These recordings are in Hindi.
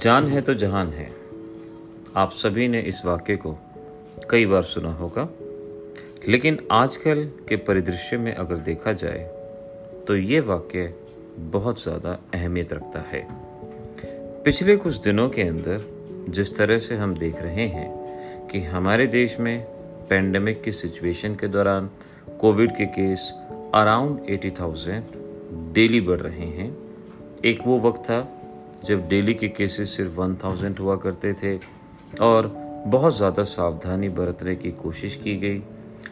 जान है तो जहान है। आप सभी ने इस वाक्य को कई बार सुना होगा। लेकिन आजकल के परिदृश्य में अगर देखा जाए तो ये वाक्य बहुत ज़्यादा अहमियत रखता है। पिछले कुछ दिनों के अंदर जिस तरह से हम देख रहे हैं कि हमारे देश में पेंडेमिक की सिचुएशन के दौरान कोविड के case around eighty thousand daily बढ़ रहे हैं। एक वो वक्त था जब डेली के केसेस सिर्फ़ वन थाउज़ेंड हुआ करते थे और बहुत ज़्यादा सावधानी बरतने की कोशिश की गई।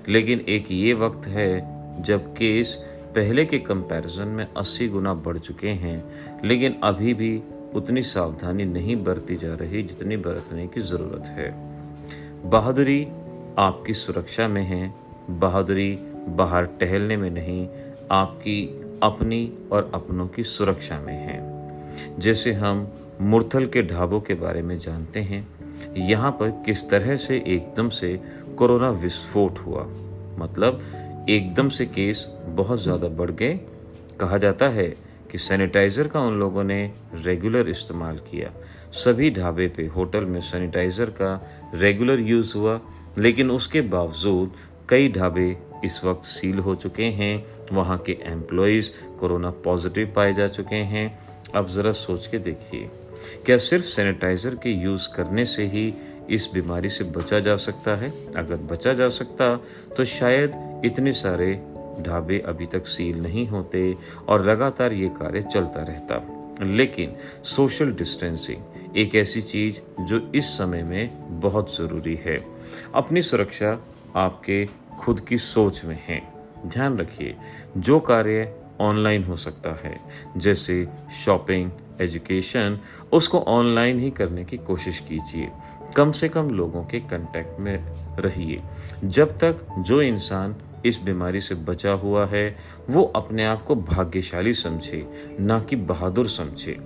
लेकिन एक ये वक्त है, जब केस पहले के कंपैरिजन में 80 गुना बढ़ चुके हैं, लेकिन अभी भी उतनी सावधानी नहीं बरती जा रही जितनी बरतने की ज़रूरत है। बहादुरी आपकी सुरक्षा में है, बहादुरी बाहर टहलने में नहीं, आपकी अपनी और अपनों की सुरक्षा में है। जैसे हम मुरथल के ढाबों के बारे में जानते हैं, यहाँ पर किस तरह से एकदम से कोरोना विस्फोट हुआ। मतलब एकदम से केस बहुत ज़्यादा बढ़ गए। कहा जाता है कि सैनिटाइज़र का उन लोगों ने रेगुलर इस्तेमाल किया। सभी ढाबे पे, होटल में सैनिटाइज़र का रेगुलर यूज़ हुआ, लेकिन उसके बावजूद कई ढाबे इस वक्त सील हो चुके हैं। वहाँ के एम्प्लॉयज़ कोरोना पॉजिटिव पाए जा चुके हैं। अब ज़रा सोच के देखिए, क्या सिर्फ़ सैनिटाइज़र के यूज़ करने से ही इस बीमारी से बचा जा सकता है? अगर बचा जा सकता तो शायद इतने सारे ढाबे अभी तक सील नहीं होते और लगातार ये कार्य चलता रहता। लेकिन सोशल डिस्टेंसिंग एक ऐसी चीज़ जो इस समय में बहुत ज़रूरी है। अपनी सुरक्षा आपके खुद की सोच में है। ध्यान रखिए, जो कार्य ऑनलाइन हो सकता है। जैसे शॉपिंग, एजुकेशन, उसको ऑनलाइन ही करने की कोशिश कीजिए। कम से कम लोगों के कांटेक्ट में रहिए। जब तक जो इंसान इस बीमारी से बचा हुआ है, वो अपने आप को भाग्यशाली समझे, ना कि बहादुर समझे।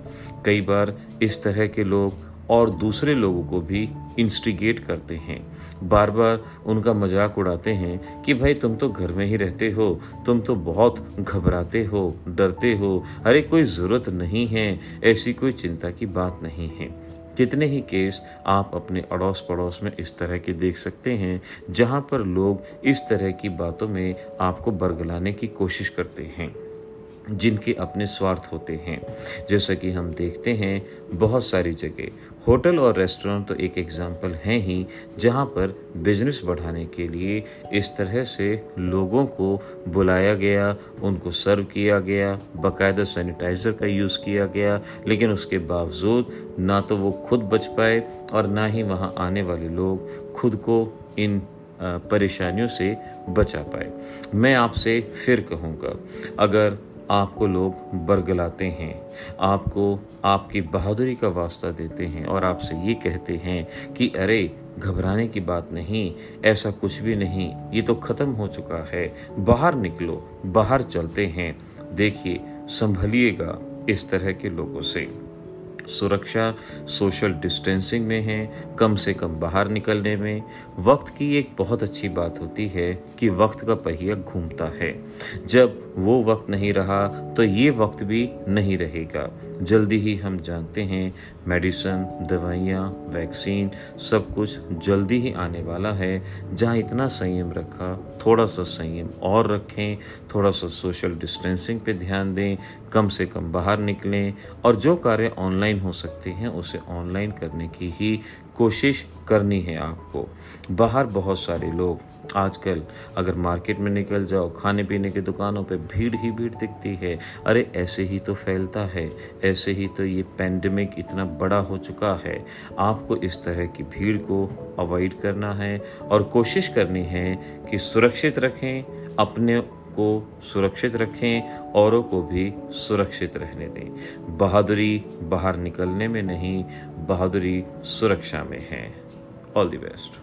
कई बार इस तरह के लोग और दूसरे लोगों को भी इंस्टिगेट करते हैं। बार बार उनका मज़ाक उड़ाते हैं कि भाई तुम तो घर में ही रहते हो, तुम तो बहुत घबराते हो, डरते हो। अरे कोई ज़रूरत नहीं है, ऐसी कोई चिंता की बात नहीं है। कितने ही केस आप अपने अड़ोस पड़ोस में इस तरह के देख सकते हैं, जहाँ पर लोग इस तरह की बातों में आपको बरगलाने की कोशिश करते हैं। जिनके अपने स्वार्थ होते हैं। जैसा कि हम देखते हैं, बहुत सारी जगह, होटल और रेस्टोरेंट तो एक एग्ज़ाम्पल हैं ही, जहाँ पर बिज़नेस बढ़ाने के लिए इस तरह से लोगों को बुलाया गया, उनको सर्व किया गया, बाकायदा सैनिटाइज़र का यूज़ किया गया, लेकिन उसके बावजूद ना तो वो खुद बच पाए और ना ही वहाँ आने वाले लोग खुद को इन परेशानियों से बचा पाए। मैं आपसे फिर कहूँगा, अगर आपको लोग बरगलाते हैं, आपको आपकी बहादुरी का वास्ता देते हैं और आपसे ये कहते हैं कि, अरे, घबराने की बात नहीं, ऐसा कुछ भी नहीं, ये तो ख़त्म हो चुका है, बाहर निकलो, बाहर चलते हैं, देखिए, संभलिएगा इस तरह के लोगों से। सुरक्षा सोशल डिस्टेंसिंग में है, कम से कम बाहर निकलने में। वक्त की एक बहुत अच्छी बात होती है कि वक्त का पहिया घूमता है। जब वो वक्त नहीं रहा तो ये वक्त भी नहीं रहेगा। जल्दी ही हम जानते हैं मेडिसन दवाइयाँ वैक्सीन सब कुछ जल्दी ही आने वाला है। जहाँ इतना संयम रखा, थोड़ा सा संयम और रखें, थोड़ा सा सोशल डिस्टेंसिंग पे ध्यान दें, कम से कम बाहर निकलें और जो कार्य ऑनलाइन हो सकते हैं, उसे ऑनलाइन करने की ही कोशिश करनी है आपको। बाहर बहुत सारे लोग, आजकल अगर मार्केट में निकल जाओ, खाने पीने की दुकानों पे भीड़ ही भीड़ दिखती है। अरे, ऐसे ही तो फैलता है, ऐसे ही तो ये पैंडमिक इतना बड़ा हो चुका है। आपको इस तरह की भीड़ को अवॉइड करना है और कोशिश करनी है कि सुरक्षित रखें, अपने को सुरक्षित रखें, औरों को भी सुरक्षित रहने दें। बहादुरी बाहर निकलने में नहीं, बहादुरी सुरक्षा में है। All the best